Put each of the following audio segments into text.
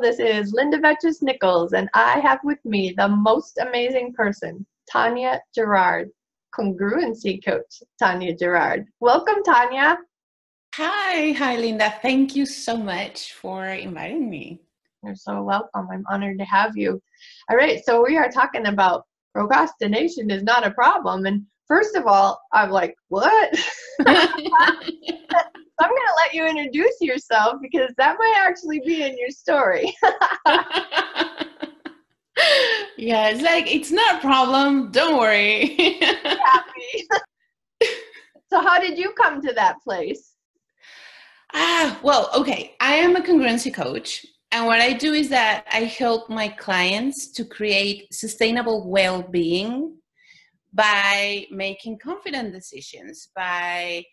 This is Linda Vetches Nichols, and I have with me the most amazing person, Tanya Gerard, congruency coach, Tanya Gerard. Welcome, Tanya. Hi, hi, Linda. Thank you so much for inviting me. You're so welcome. I'm honored to have you. All right, so we are talking about procrastination is not a problem. And first of all, I'm like, what? I'm going to let you introduce yourself because that might actually be in your story. yeah, it's like, it's not a problem. Don't worry. so, how did you come to that place? Ah, well, okay. I am a congruency coach. And what I do is that I help my clients to create sustainable well being by making confident decisions, by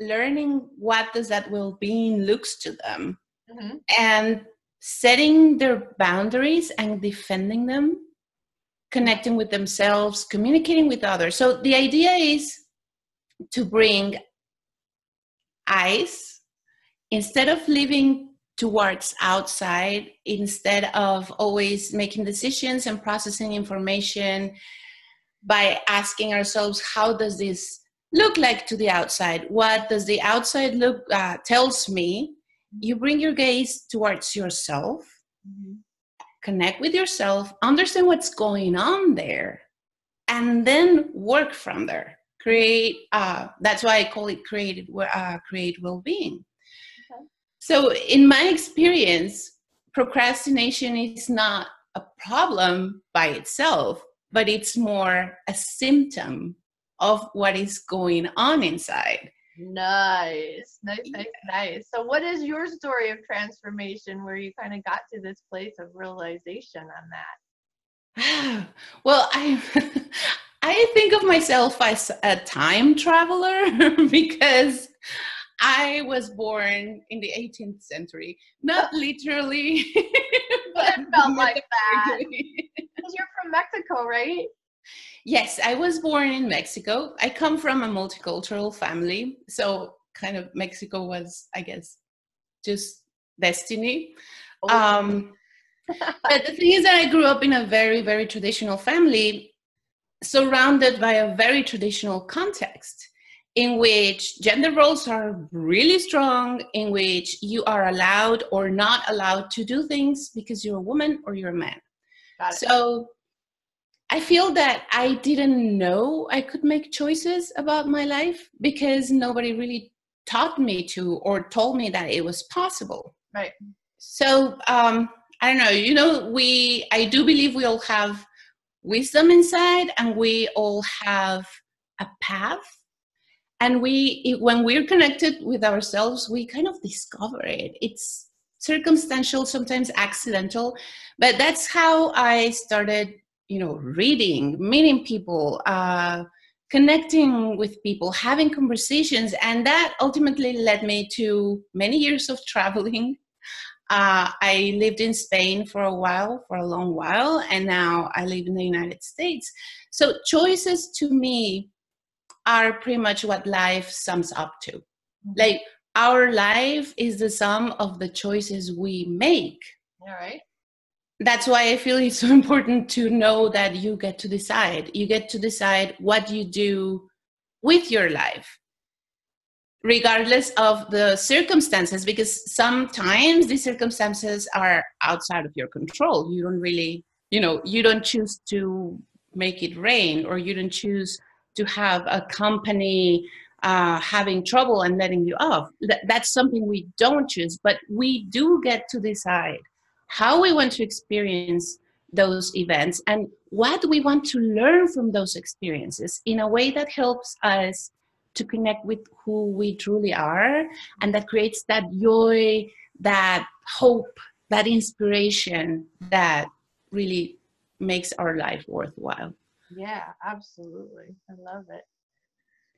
learning what does that well-being looks to them mm-hmm. and setting their boundaries and defending them connecting with themselves communicating with others so the idea is to bring eyes instead of living towards outside instead of always making decisions and processing information by asking ourselves how does this look like to the outside? What does the outside look uh, tells me? You bring your gaze towards yourself, mm-hmm. connect with yourself, understand what's going on there, and then work from there. Create. Uh, that's why I call it created. Uh, create well-being. Okay. So, in my experience, procrastination is not a problem by itself, but it's more a symptom of what is going on inside. Nice, nice, nice, nice. So, what is your story of transformation where you kind of got to this place of realization on that? well, I I think of myself as a time traveler because I was born in the 18th century, not literally, but it felt like that. Because you're from Mexico, right? Yes, I was born in Mexico. I come from a multicultural family. So, kind of, Mexico was, I guess, just destiny. Oh. Um, but the thing is that I grew up in a very, very traditional family, surrounded by a very traditional context in which gender roles are really strong, in which you are allowed or not allowed to do things because you're a woman or you're a man. So I feel that I didn't know I could make choices about my life because nobody really taught me to or told me that it was possible. Right. So um, I don't know. You know, we I do believe we all have wisdom inside, and we all have a path. And we, when we're connected with ourselves, we kind of discover it. It's circumstantial, sometimes accidental, but that's how I started you know reading meeting people uh, connecting with people having conversations and that ultimately led me to many years of traveling. Uh, i lived in spain for a while for a long while and now i live in the united states. So choices to me are pretty much what life sums up to. Mm-hmm. like our life is the sum of the choices we make all right that's why I feel it's so important to know that you get to decide. You get to decide what you do with your life, regardless of the circumstances, because sometimes these circumstances are outside of your control. You don't really, you know, you don't choose to make it rain, or you don't choose to have a company uh, having trouble and letting you off. that's something we don't choose, but we do get to decide how we want to experience those events and what we want to learn from those experiences in a way that helps us to connect with who we truly are and that creates that joy that hope that inspiration that really makes our life worthwhile. Yeah absolutely. I love it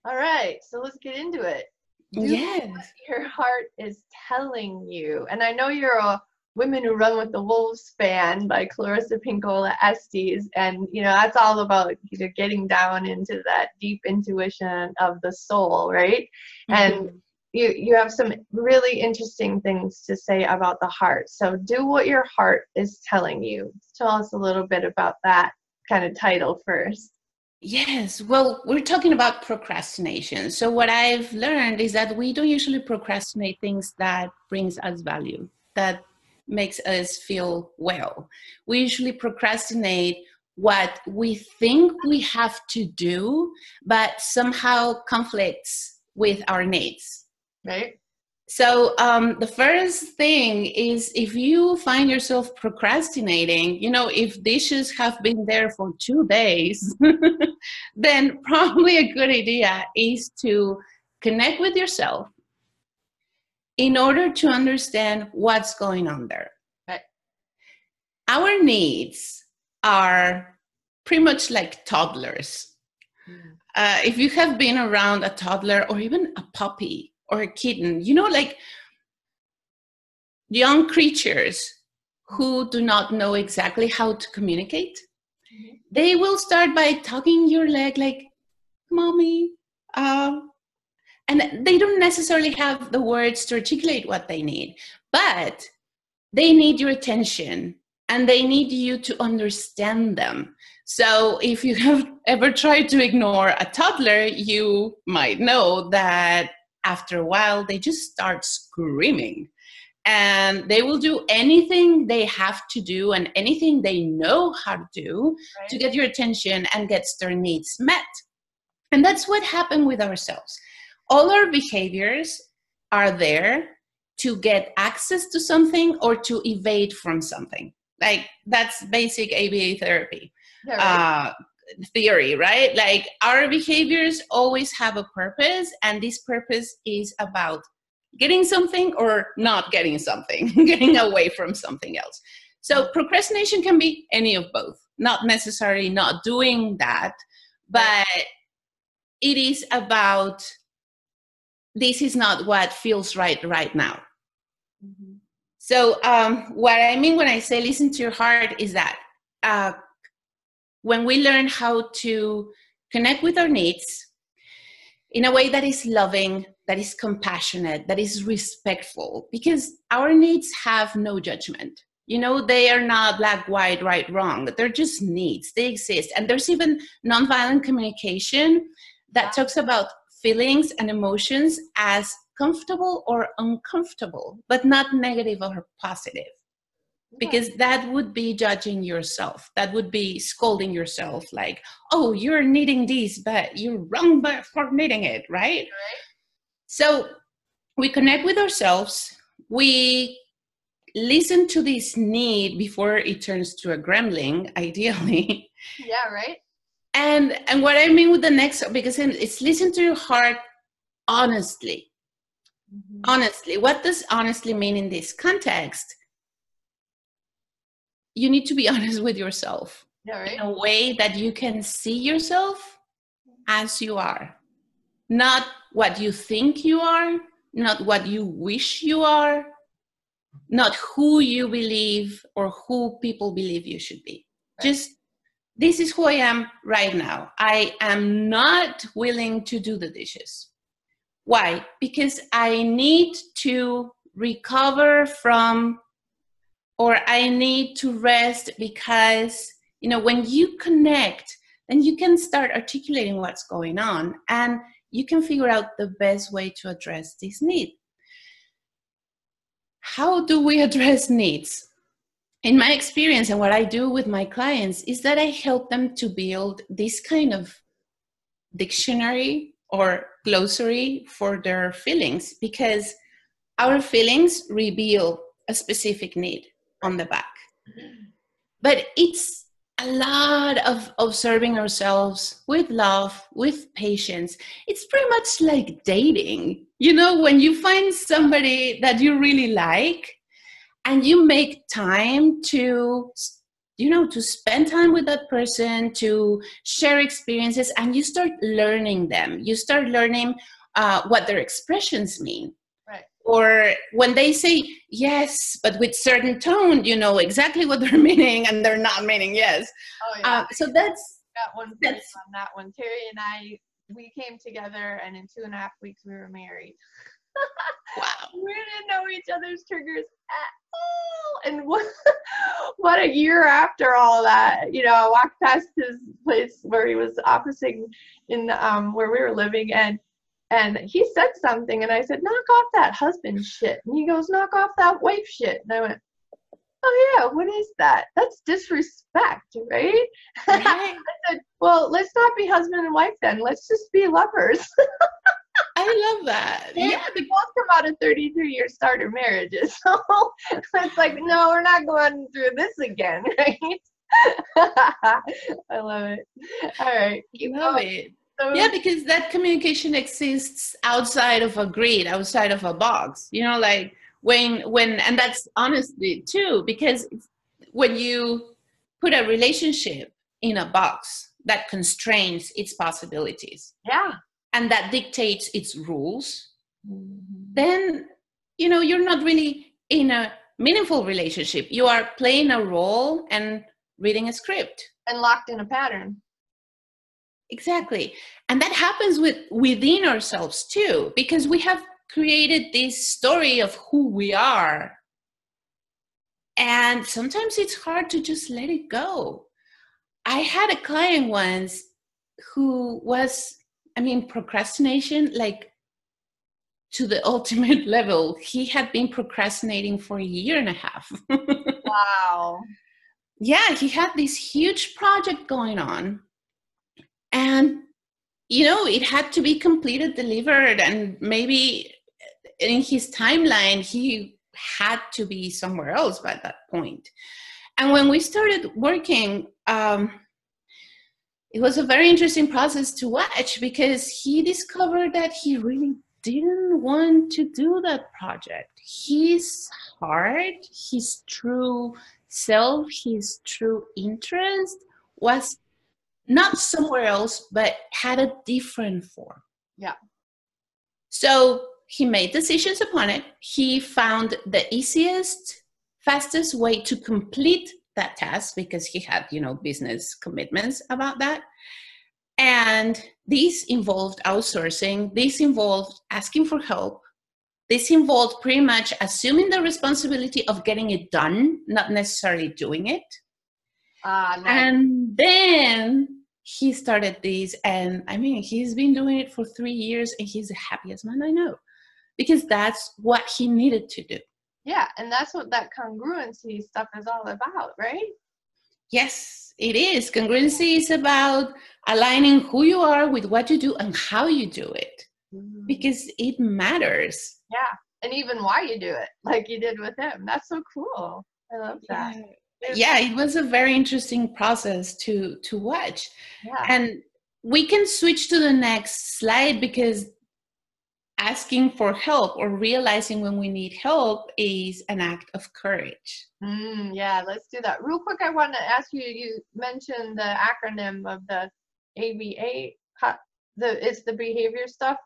all right so let's get into it Do yes your heart is telling you and i know you're a Women Who Run with the Wolves fan by Clarissa Pinkola Estes. And, you know, that's all about you know, getting down into that deep intuition of the soul, right? Mm-hmm. And you you have some really interesting things to say about the heart. So do what your heart is telling you. Tell us a little bit about that kind of title first. Yes, well, we're talking about procrastination. So what I've learned is that we don't usually procrastinate things that brings us value, that makes us feel well. We usually procrastinate what we think we have to do, but somehow conflicts with our needs. Right. So um, the first thing is if you find yourself procrastinating, you know, if dishes have been there for two days, then probably a good idea is to connect with yourself in order to understand what's going on there. Right. Our needs are pretty much like toddlers. Mm. Uh, if you have been around a toddler or even a puppy or a kitten, you know, like young creatures who do not know exactly how to communicate, mm-hmm. they will start by tugging your leg, like, mommy. Uh, and they don't necessarily have the words to articulate what they need, but they need your attention and they need you to understand them. So, if you have ever tried to ignore a toddler, you might know that after a while they just start screaming and they will do anything they have to do and anything they know how to do right. to get your attention and gets their needs met. And that's what happened with ourselves. All our behaviors are there to get access to something or to evade from something. Like that's basic ABA therapy. Yeah, right. uh, theory, right? Like our behaviors always have a purpose, and this purpose is about getting something or not getting something, getting away from something else. So procrastination can be any of both, not necessarily not doing that, but it is about this is not what feels right right now. Mm-hmm. So, um, what I mean when I say listen to your heart is that uh, when we learn how to connect with our needs in a way that is loving, that is compassionate, that is respectful, because our needs have no judgment. You know, they are not black, white, right, wrong. They're just needs. They exist. And there's even nonviolent communication that talks about feelings and emotions as comfortable or uncomfortable, but not negative or positive because that would be judging yourself. That would be scolding yourself like oh you're needing this but you're wrong for needing it right? right. So we connect with ourselves. We listen to this need before it turns to a gremlin ideally. Yeah right. And and what i mean with the next because it's listen to your heart honestly. Mm-hmm. honestly. What does honestly mean in this context you need to be honest with yourself yeah, right? in a way that you can see yourself as you are. Not what you think you are not what you wish you are not who you believe or who people believe you should be. Right. just this is who i am right now. I am not willing to do the dishes. Why? Because i need to recover from or I need to rest because, you know, when you connect, then you can start articulating what's going on and you can figure out the best way to address this need. How do we address needs? In my experience, and what I do with my clients is that I help them to build this kind of dictionary or glossary for their feelings because our feelings reveal a specific need on the back. But it's a lot of observing ourselves with love, with patience. It's pretty much like dating. You know, when you find somebody that you really like and you make time to you know to spend time with that person to share experiences and you start learning them you start learning uh, what their expressions mean or when they say yes but with certain tone you know exactly what they're meaning and they're not meaning yes oh, yeah. Uh, so that's that one that's on that one terry and i we came together and in two and a half weeks we were married wow. We didn't know each other's triggers at all. And what, what a year after all that, you know, I walked past his place where he was officing in um, where we were living, and and he said something, and I said, "Knock off that husband shit," and he goes, "Knock off that wife shit," and I went, "Oh yeah, what is that? That's disrespect, right?" Right. I said, "Well, let's not be husband and wife then. Let's just be lovers." I love that. Yeah, Yeah, we both come out of 33 year starter marriages. So it's like, no, we're not going through this again, right? I love it. All right. You love it. So, Yeah, because that communication exists outside of a grid, outside of a box. You know, like when when and that's honestly too, because when you put a relationship in a box that constrains its possibilities yeah. and that dictates its rules, Mm-hmm. then you know you're not really in a meaningful relationship. You are playing a role and reading a script. And locked in a pattern. Exactly. And that happens with within ourselves too, because we have created this story of who we are. And sometimes it's hard to just let it go. I had a client once who was, I mean, procrastination, like to the ultimate level. He had been procrastinating for a year and a half. Wow. yeah, he had this huge project going on. And, you know, it had to be completed, delivered, and maybe in his timeline, he had to be somewhere else by that point. And when we started working, um, it was a very interesting process to watch because he discovered that he really didn't want to do that project. His heart, his true self, his true interest was not somewhere else, but had a different form. Yeah. So he made decisions upon it. He found the easiest, fastest way to complete that task because he had, you know, business commitments about that. And this involved outsourcing, this involved asking for help, this involved pretty much assuming the responsibility of getting it done, not necessarily doing it. Ah, nice. And then he started this, and I mean, he's been doing it for three years, and he's the happiest man I know because that's what he needed to do. yeah, and that's what that congruency stuff is all about, right? Yes, it is. Congruency is about aligning who you are with what you do and how you do it mm-hmm. because it matters. Yeah, and even why you do it, like you did with him. That's so cool. I love that. Yeah, it was a very interesting process to to watch. Yeah. And we can switch to the next slide because asking for help or realizing when we need help is an act of courage. Mm, yeah, let's do that. Real quick, I want to ask you. You mentioned the acronym of the ABA. The it's the behavior stuff.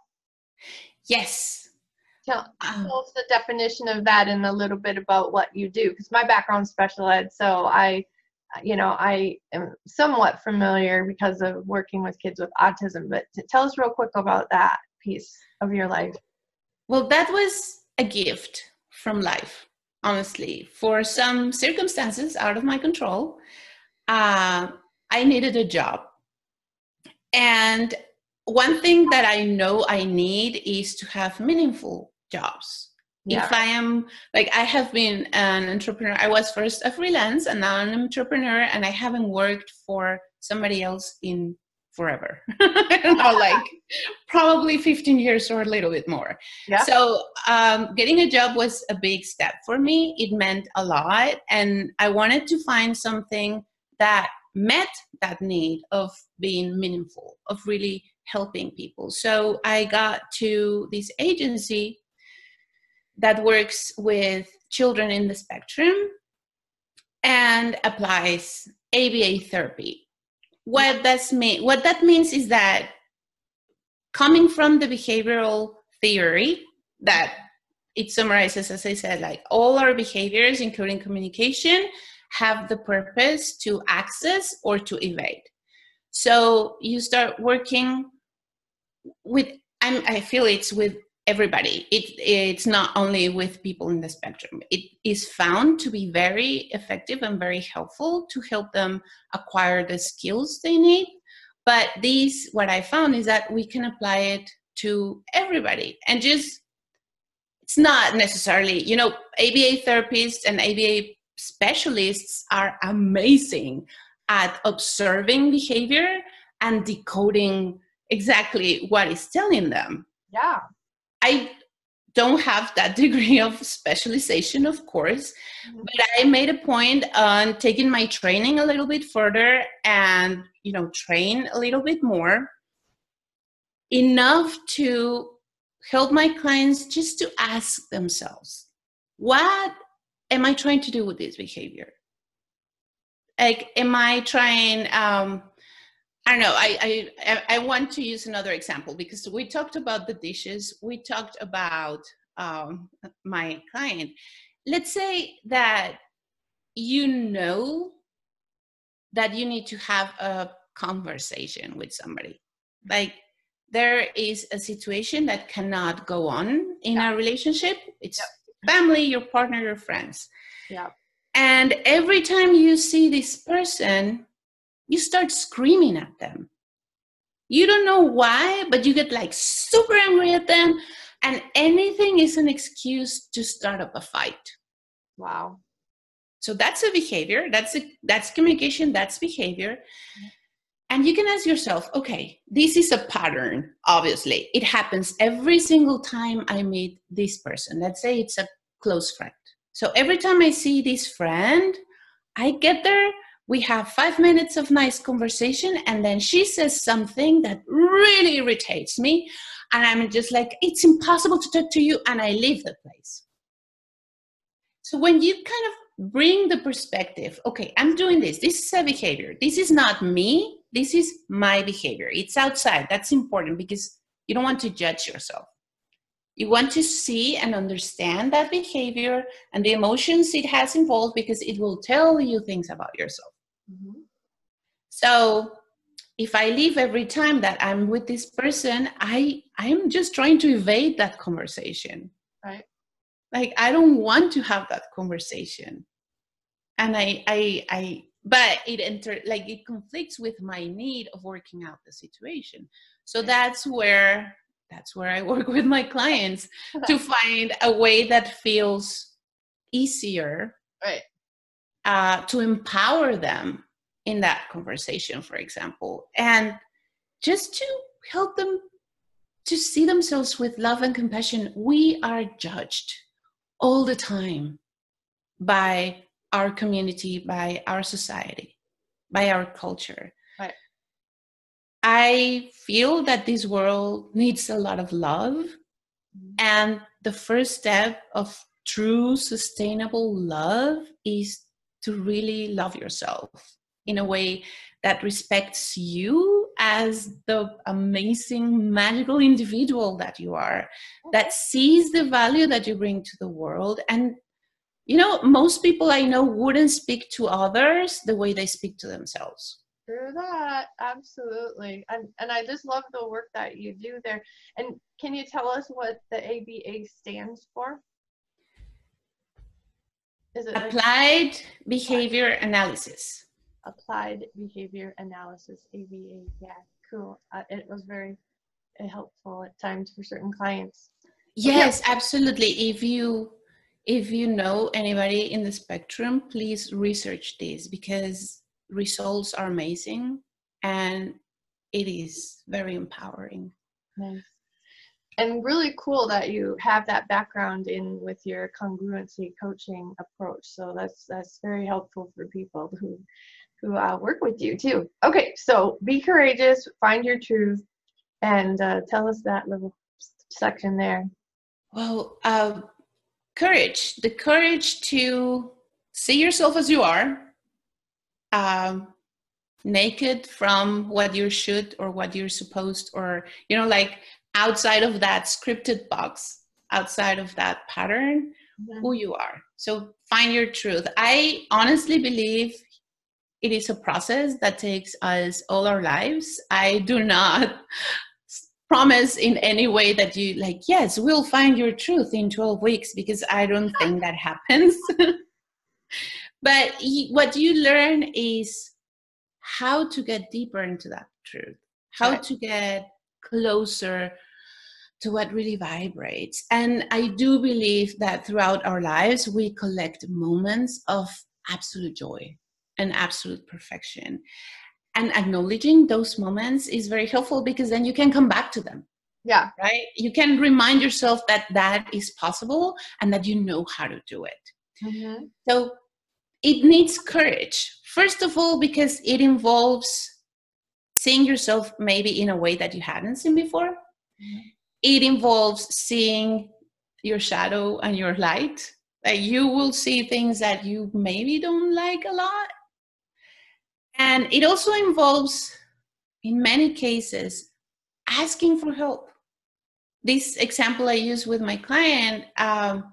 Yes. Tell, Um, tell us the definition of that and a little bit about what you do. Because my background's special ed, so I, you know, I am somewhat familiar because of working with kids with autism. But t- tell us real quick about that piece of your life. Well, that was a gift from life, honestly. For some circumstances out of my control, uh, I needed a job. And one thing that I know I need is to have meaningful jobs. Yeah. If I am like, I have been an entrepreneur, I was first a freelance and now an entrepreneur, and I haven't worked for somebody else in forever. Know, like probably 15 years or a little bit more. Yeah. So um, getting a job was a big step for me. It meant a lot. And I wanted to find something that met that need of being meaningful, of really helping people. So I got to this agency that works with children in the spectrum and applies ABA therapy. What that's mean what that means is that coming from the behavioral theory that it summarizes as i said like all our behaviors including communication have the purpose to access or to evade. So you start working with I'm, i feel it's with everybody. It, it's not only with people in the spectrum. It is found to be very effective and very helpful to help them acquire the skills they need. But these, what I found is that we can apply it to everybody and just, it's not necessarily, you know, ABA therapists and ABA specialists are amazing at observing behavior and decoding exactly what is telling them. Yeah. I don't have that degree of specialization, of course, mm-hmm. but I made a point on taking my training a little bit further and, you know, train a little bit more enough to help my clients just to ask themselves, what am I trying to do with this behavior? Like, am I trying, um, I don't know. I, I I want to use another example because we talked about the dishes. We talked about um, my client. Let's say that you know that you need to have a conversation with somebody. Like there is a situation that cannot go on in yeah. a relationship. It's yep. family, your partner, your friends. Yeah. And every time you see this person, you start screaming at them. You don't know why, but you get like super angry at them, and anything is an excuse to start up a fight. Wow. So that's a behavior. That's a that's communication. That's behavior. And you can ask yourself, okay, this is a pattern. Obviously, it happens every single time I meet this person. Let's say it's a close friend. So every time I see this friend, I get there we have five minutes of nice conversation and then she says something that really irritates me and i'm just like it's impossible to talk to you and i leave the place. So when you kind of bring the perspective okay i'm doing this. This is a behavior. This is not me. This is my behavior. It's outside. That's important because you don't want to judge yourself. You want to see and understand that behavior and the emotions it has involved because it will tell you things about yourself Mm-hmm. So if I leave every time that I'm with this person, I I'm just trying to evade that conversation. Right. Like I don't want to have that conversation. And I I I but it enter like it conflicts with my need of working out the situation. So that's where that's where I work with my clients to find a way that feels easier right uh, to empower them in that conversation, for example, and just to help them to see themselves with love and compassion. We are judged all the time by our community, by our society, by our culture. Right. I feel that this world needs a lot of love. Mm-hmm. And the first step of true sustainable love is to really love yourself in a way that respects you as the amazing magical individual that you are that sees the value that you bring to the world and you know most people i know wouldn't speak to others the way they speak to themselves True that, absolutely. And and I just love the work that you do there. And can you tell us what the ABA stands for? Is it applied like- behavior analysis? Applied behavior analysis, ABA. Yeah, cool. Uh, it was very uh, helpful at times for certain clients. Yes, yeah. absolutely. If you if you know anybody in the spectrum, please research this because results are amazing and it is very empowering. Nice and really cool that you have that background in with your congruency coaching approach. So that's that's very helpful for people who who uh, work with you too. Okay so be courageous find your truth and uh, tell us that little section there. Well uh, courage the courage to see yourself as you are um, naked from what you should or what you're supposed or you know like outside of that scripted box, outside of that pattern, who you are. So find your truth. I honestly believe it is a process that takes us all our lives. I do not promise in any way that you like yes we'll find your truth in 12 weeks because i don't think that happens but what you learn is how to get deeper into that truth how right. to get closer to what really vibrates. And i do believe that throughout our lives we collect moments of absolute joy and absolute perfection. And acknowledging those moments is very helpful because then you can come back to them. Yeah. Right? You can remind yourself that that is possible and that you know how to do it. Mm-hmm. so it needs courage. First of all because it involves seeing yourself maybe in a way that you hadn't seen before mm-hmm. it involves seeing your shadow and your light like you will see things that you maybe don't like a lot and it also involves, in many cases, asking for help. This example I use with my client, um,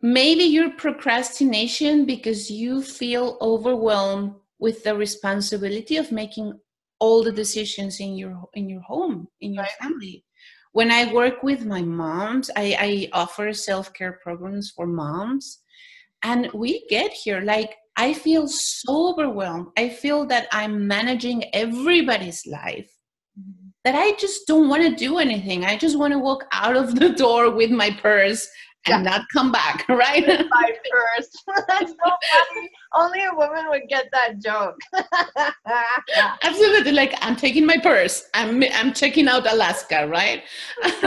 maybe your procrastination because you feel overwhelmed with the responsibility of making all the decisions in your in your home in your right. family when i work with my moms i, I offer self-care programs for moms and we get here like I feel so overwhelmed. I feel that I'm managing everybody's life mm-hmm. that I just don't want to do anything. I just want to walk out of the door with my purse and yeah. not come back, right? my purse. That's so funny. Only a woman would get that joke. Absolutely. Like I'm taking my purse. I'm I'm checking out Alaska, right? so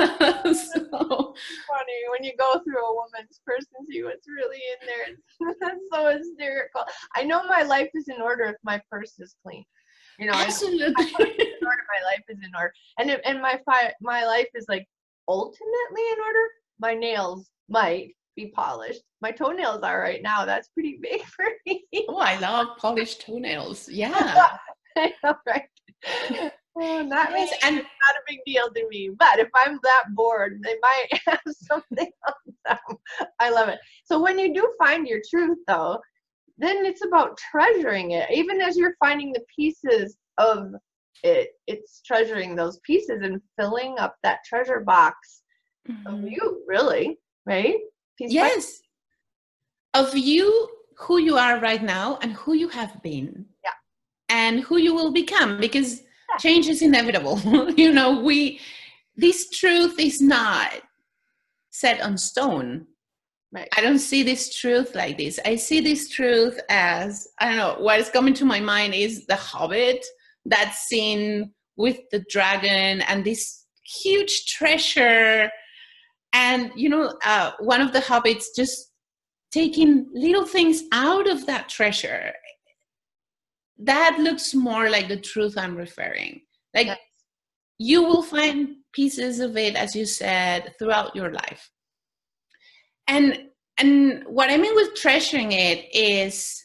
funny when you go through a woman's purse and see what's really in there. That's so hysterical. I know my life is in order if my purse is clean. You know, absolutely. order, my life is in order, and and my fi- my life is like ultimately in order. My nails might be polished. My toenails are right now. That's pretty big for me. oh, I love polished toenails. Yeah. I know, right? Oh, that means and not a big deal to me. But if I'm that bored, they might have something on them. I love it. So when you do find your truth, though, then it's about treasuring it. Even as you're finding the pieces of it, it's treasuring those pieces and filling up that treasure box mm-hmm. of you, really right? Peace yes. Of you, who you are right now, and who you have been. Yeah. And who you will become, because yeah. change is inevitable. you know, we, this truth is not set on stone. Right. I don't see this truth like this. I see this truth as I don't know. What is coming to my mind is the Hobbit, that scene with the dragon and this huge treasure and you know uh, one of the hobbits just taking little things out of that treasure. That looks more like the truth i'm referring. Like yes. you will find pieces of it as you said throughout your life. And and what i mean with treasuring it is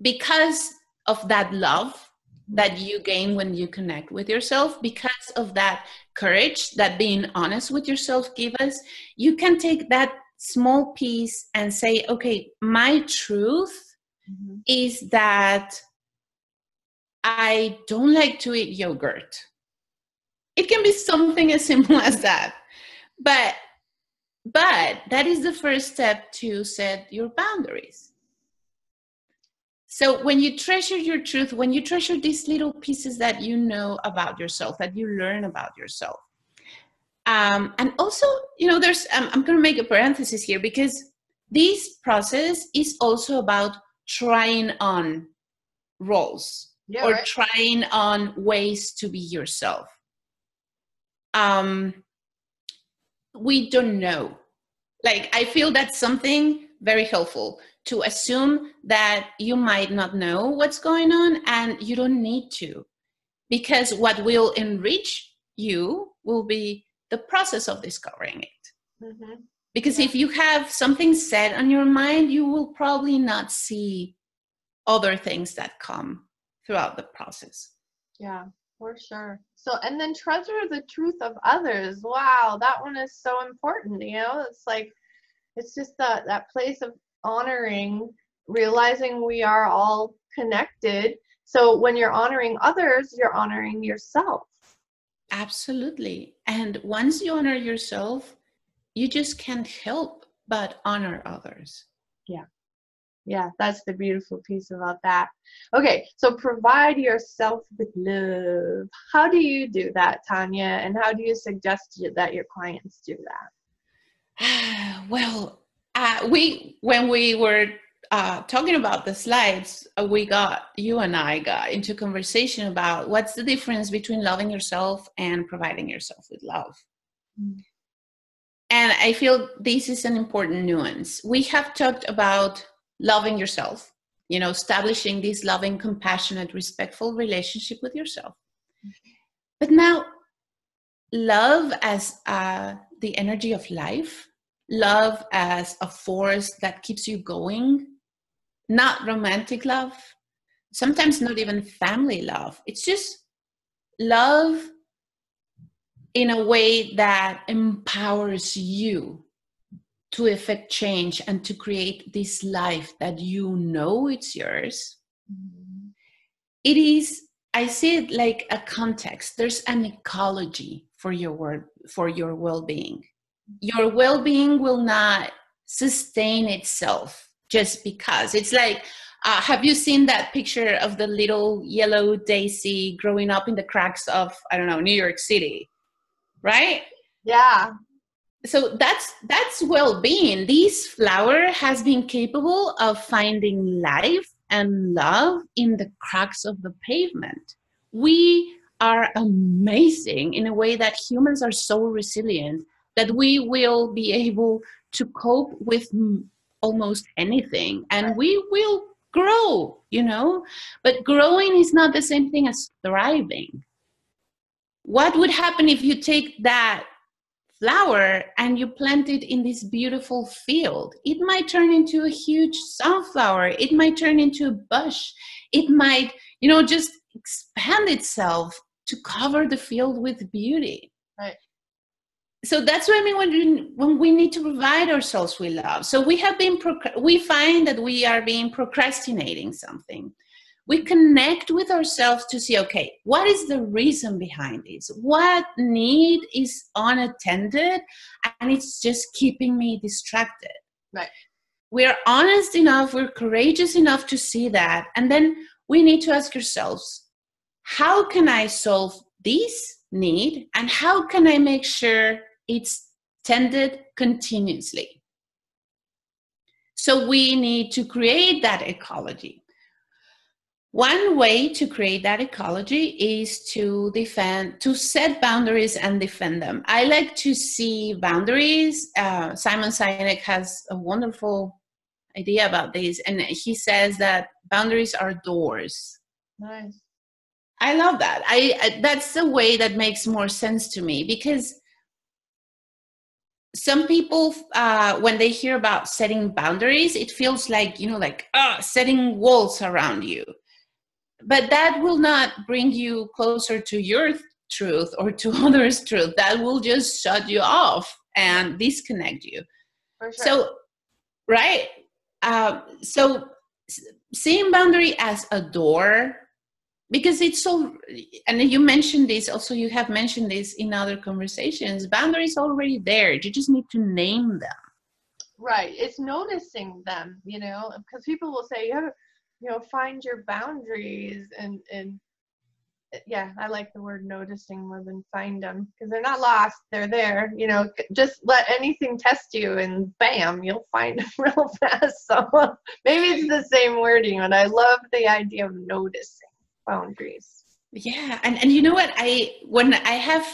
because of that love that you gain when you connect with yourself because of that courage that being honest with yourself give us you can take that small piece and say okay my truth mm-hmm. is that i don't like to eat yogurt. It can be something as simple as that. But but that is the first step to set your boundaries so when you treasure your truth, when you treasure these little pieces that you know about yourself, that you learn about yourself, um, and also, you know, there's um, I'm going to make a parenthesis here because this process is also about trying on roles yeah, or right. trying on ways to be yourself. Um, we don't know. Like I feel that's something very helpful to assume that you might not know what's going on and you don't need to. Because what will enrich you will be the process of discovering it. Mm-hmm. because yeah. if you have something set on your mind you will probably not see other things that come throughout the process. Yeah for sure. So and then treasure the truth of others. Wow that one is so important you know? It's like it's just that that place of honoring realizing we are all connected So when you're honoring others, you're honoring yourself. Absolutely. And once you honor yourself, you just can't help but honor others. Yeah. Yeah, that's the beautiful piece about that. Okay, so provide yourself with love. How do you do that, Tanya? And how do you suggest that your clients do that? well, uh, we when we were uh, talking about the slides, uh, we got you and I got into conversation about what's the difference between loving yourself and providing yourself with love. Mm. And I feel this is an important nuance. We have talked about loving yourself, you know, establishing this loving, compassionate, respectful relationship with yourself. But now, love as uh, the energy of life, love as a force that keeps you going, not romantic love, sometimes not even family love. It's just love in a way that empowers you to effect change and to create this life that you know it's yours mm-hmm. it is i see it like a context there's an ecology for your word for your well-being your well-being will not sustain itself just because. It's like uh, have you seen that picture of the little yellow daisy growing up in the cracks of i don't know new york city right? Yeah. So that's that's well-being. This flower has been capable of finding life and love in the cracks of the pavement. We are amazing in a way that humans are so resilient that we will be able to cope with almost anything. And we will grow you know? But growing is not the same thing as thriving. What would happen if you take that flower and you plant it in this beautiful field? It might turn into a huge sunflower. It might turn into a bush. It might you know just expand itself to cover the field with beauty so that's what I mean when we, when we need to provide ourselves with love. So we have been we find that we are being procrastinating something. We connect with ourselves to see okay what is the reason behind this? What need is unattended and it's just keeping me distracted? Right. We're honest enough we're courageous enough to see that and then we need to ask ourselves how can i solve this need and how can i make sure it's tended continuously so we need to create that ecology one way to create that ecology is to defend, to set boundaries and defend them. I like to see boundaries. Uh, Simon Sinek has a wonderful idea about this, and he says that boundaries are doors. Nice. I love that. I, I that's the way that makes more sense to me because some people uh, when they hear about setting boundaries it feels like you know like uh, setting walls around you. But that will not bring you closer to your truth or to others truth. That will just shut you off and disconnect you. Sure. so right? Um, so seeing boundary as a door because it's so and you mentioned this also you have mentioned this in other conversations boundaries already there. You just need to name them. Right. It's noticing them you know because people will say yeah you know find your boundaries and and yeah i like the word noticing more than find them because they're not lost they're there you know just let anything test you and bam you'll find them real fast. So maybe it's the same wording but i love the idea of noticing boundaries yeah and and you know what i when i have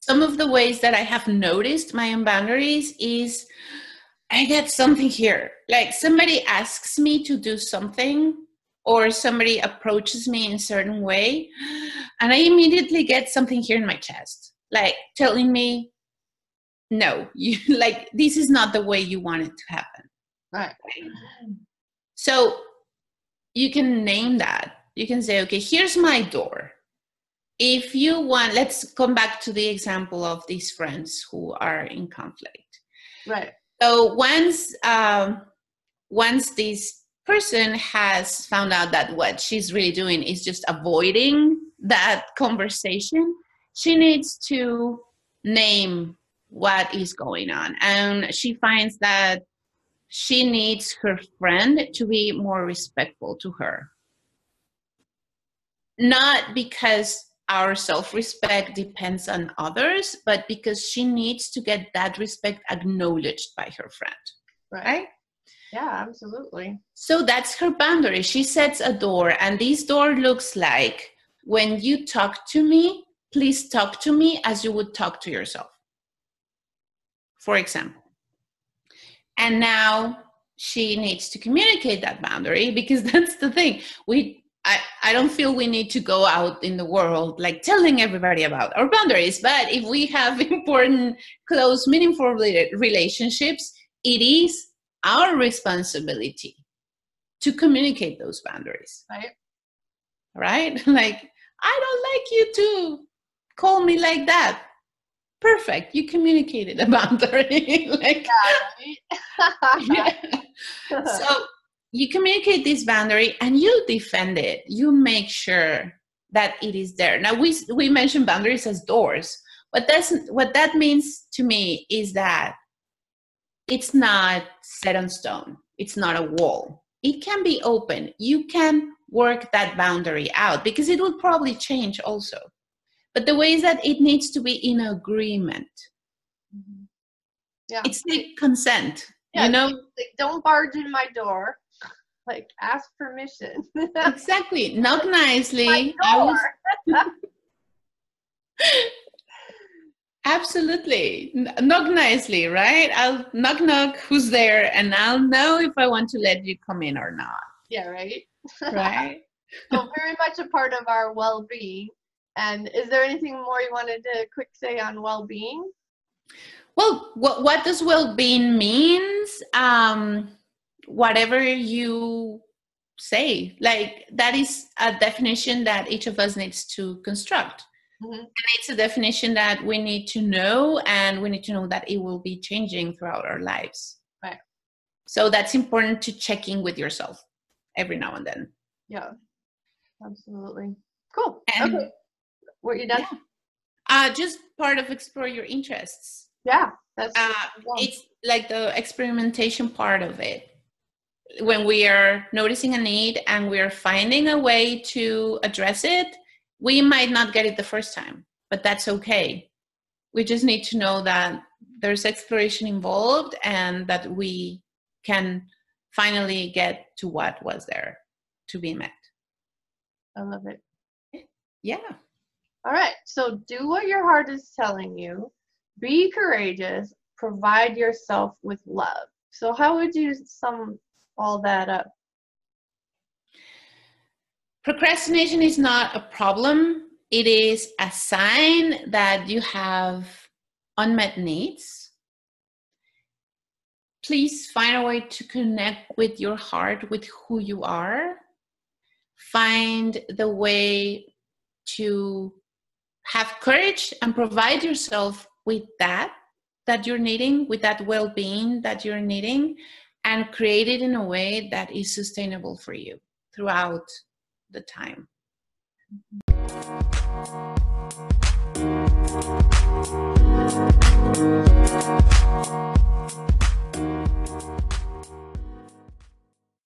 some of the ways that i have noticed my own boundaries is I get something here. Like somebody asks me to do something or somebody approaches me in a certain way and I immediately get something here in my chest. Like telling me, no, you like this is not the way you want it to happen. Right. So you can name that. You can say, okay, here's my door. If you want, let's come back to the example of these friends who are in conflict. Right so once um, once this person has found out that what she's really doing is just avoiding that conversation, she needs to name what is going on. And she finds that she needs her friend to be more respectful to her. Not because our self respect depends on others, but because she needs to get that respect acknowledged by her friend. Right? right? Yeah, absolutely. So that's her boundary. She sets a door, and this door looks like when you talk to me, please talk to me as you would talk to yourself. For example. And now she needs to communicate that boundary because that's the thing. We I, I don't feel we need to go out in the world like telling everybody about our boundaries. But if we have important, close, meaningful relationships, it is our responsibility to communicate those boundaries. Right. Right? Like, I don't like you to call me like that. Perfect. You communicated a boundary. like, yeah. so you communicate this boundary and you defend it. You make sure that it is there. Now we we mentioned boundaries as doors. What that's what that means to me is that it's not set on stone. It's not a wall. It can be open. You can work that boundary out because it will probably change also. But the way is that it needs to be in agreement. Mm-hmm. Yeah. It's like consent. Yeah, you know, like, don't barge in my door. Like ask permission. exactly. Knock nicely. Absolutely. Knock nicely, right? I'll knock knock who's there and I'll know if I want to let you come in or not. Yeah, right? Right. so very much a part of our well-being. And is there anything more you wanted to quick say on well-being? Well, what what does well-being means? Um whatever you say. Like that is a definition that each of us needs to construct Mm-hmm. And it's a definition that we need to know, and we need to know that it will be changing throughout our lives. Right. So that's important to check in with yourself every now and then. Yeah, absolutely. Cool. And, okay. Were you done? Yeah. Uh, just part of explore your interests. Yeah, that's. Uh, it's like the experimentation part of it. When we are noticing a need and we're finding a way to address it, we might not get it the first time, but that's okay. We just need to know that there's exploration involved and that we can finally get to what was there to be met. I love it. Yeah. All right. So do what your heart is telling you. Be courageous. Provide yourself with love. So how would you sum all that up? Procrastination is not a problem, it is a sign that you have unmet needs. Please find a way to connect with your heart, with who you are. Find the way to have courage and provide yourself with that that you're needing, with that well being that you're needing, and create it in a way that is sustainable for you throughout the time.